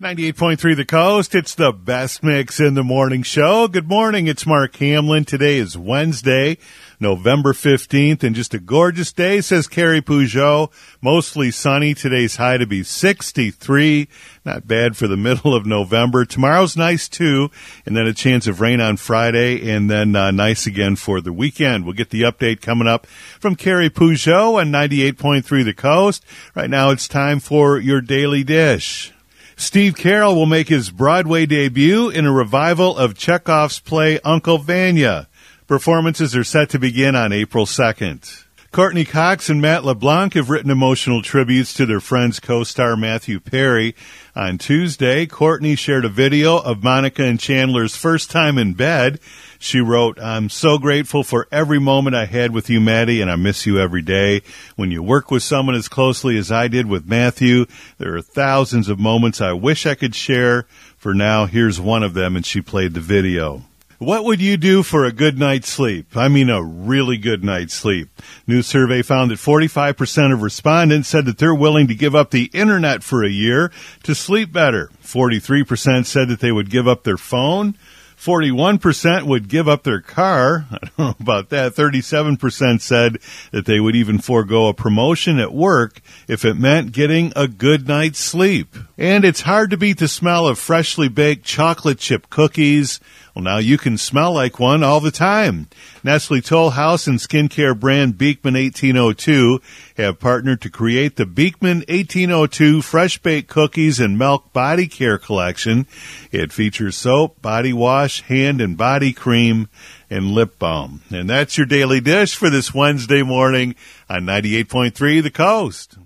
98.3 The Coast. It's the best mix in the morning show. Good morning. It's Mark Hamlin. Today is Wednesday, November 15th, and just a gorgeous day, says Carrie Peugeot. Mostly sunny. Today's high to be 63. Not bad for the middle of November. Tomorrow's nice too, and then a chance of rain on Friday, and then uh, nice again for the weekend. We'll get the update coming up from Carrie Peugeot on 98.3 The Coast. Right now it's time for your daily dish. Steve Carell will make his Broadway debut in a revival of Chekhov's play Uncle Vanya. Performances are set to begin on April 2nd. Courteney Cox and Matt LeBlanc have written emotional tributes to their Friends co-star Matthew Perry. On Tuesday, Courteney shared a video of Monica and Chandler's first time in bed. She wrote, I'm so grateful for every moment I had with you, Matty, and I miss you every day. When you work with someone as closely as I did with Matthew, there are thousands of moments I wish I could share. For now, here's one of them, and she played the video. What would you do for a good night's sleep? I mean, a really good night's sleep. New survey found that 45% of respondents said that they're willing to give up the internet for a year to sleep better. 43% said that they would give up their phone. 41% would give up their car. I don't know about that. 37% said that they would even forego a promotion at work if it meant getting a good night's sleep. And it's hard to beat the smell of freshly baked chocolate chip cookies. Well, now you can smell like one all the time. Nestle Toll House and skincare brand Beekman 1802 have partnered to create the Beekman 1802 Fresh Baked Cookies and Milk Body Care Collection. It features soap, body wash, hand and body cream, and lip balm. And that's your daily dish for this Wednesday morning on 98.3 The Coast.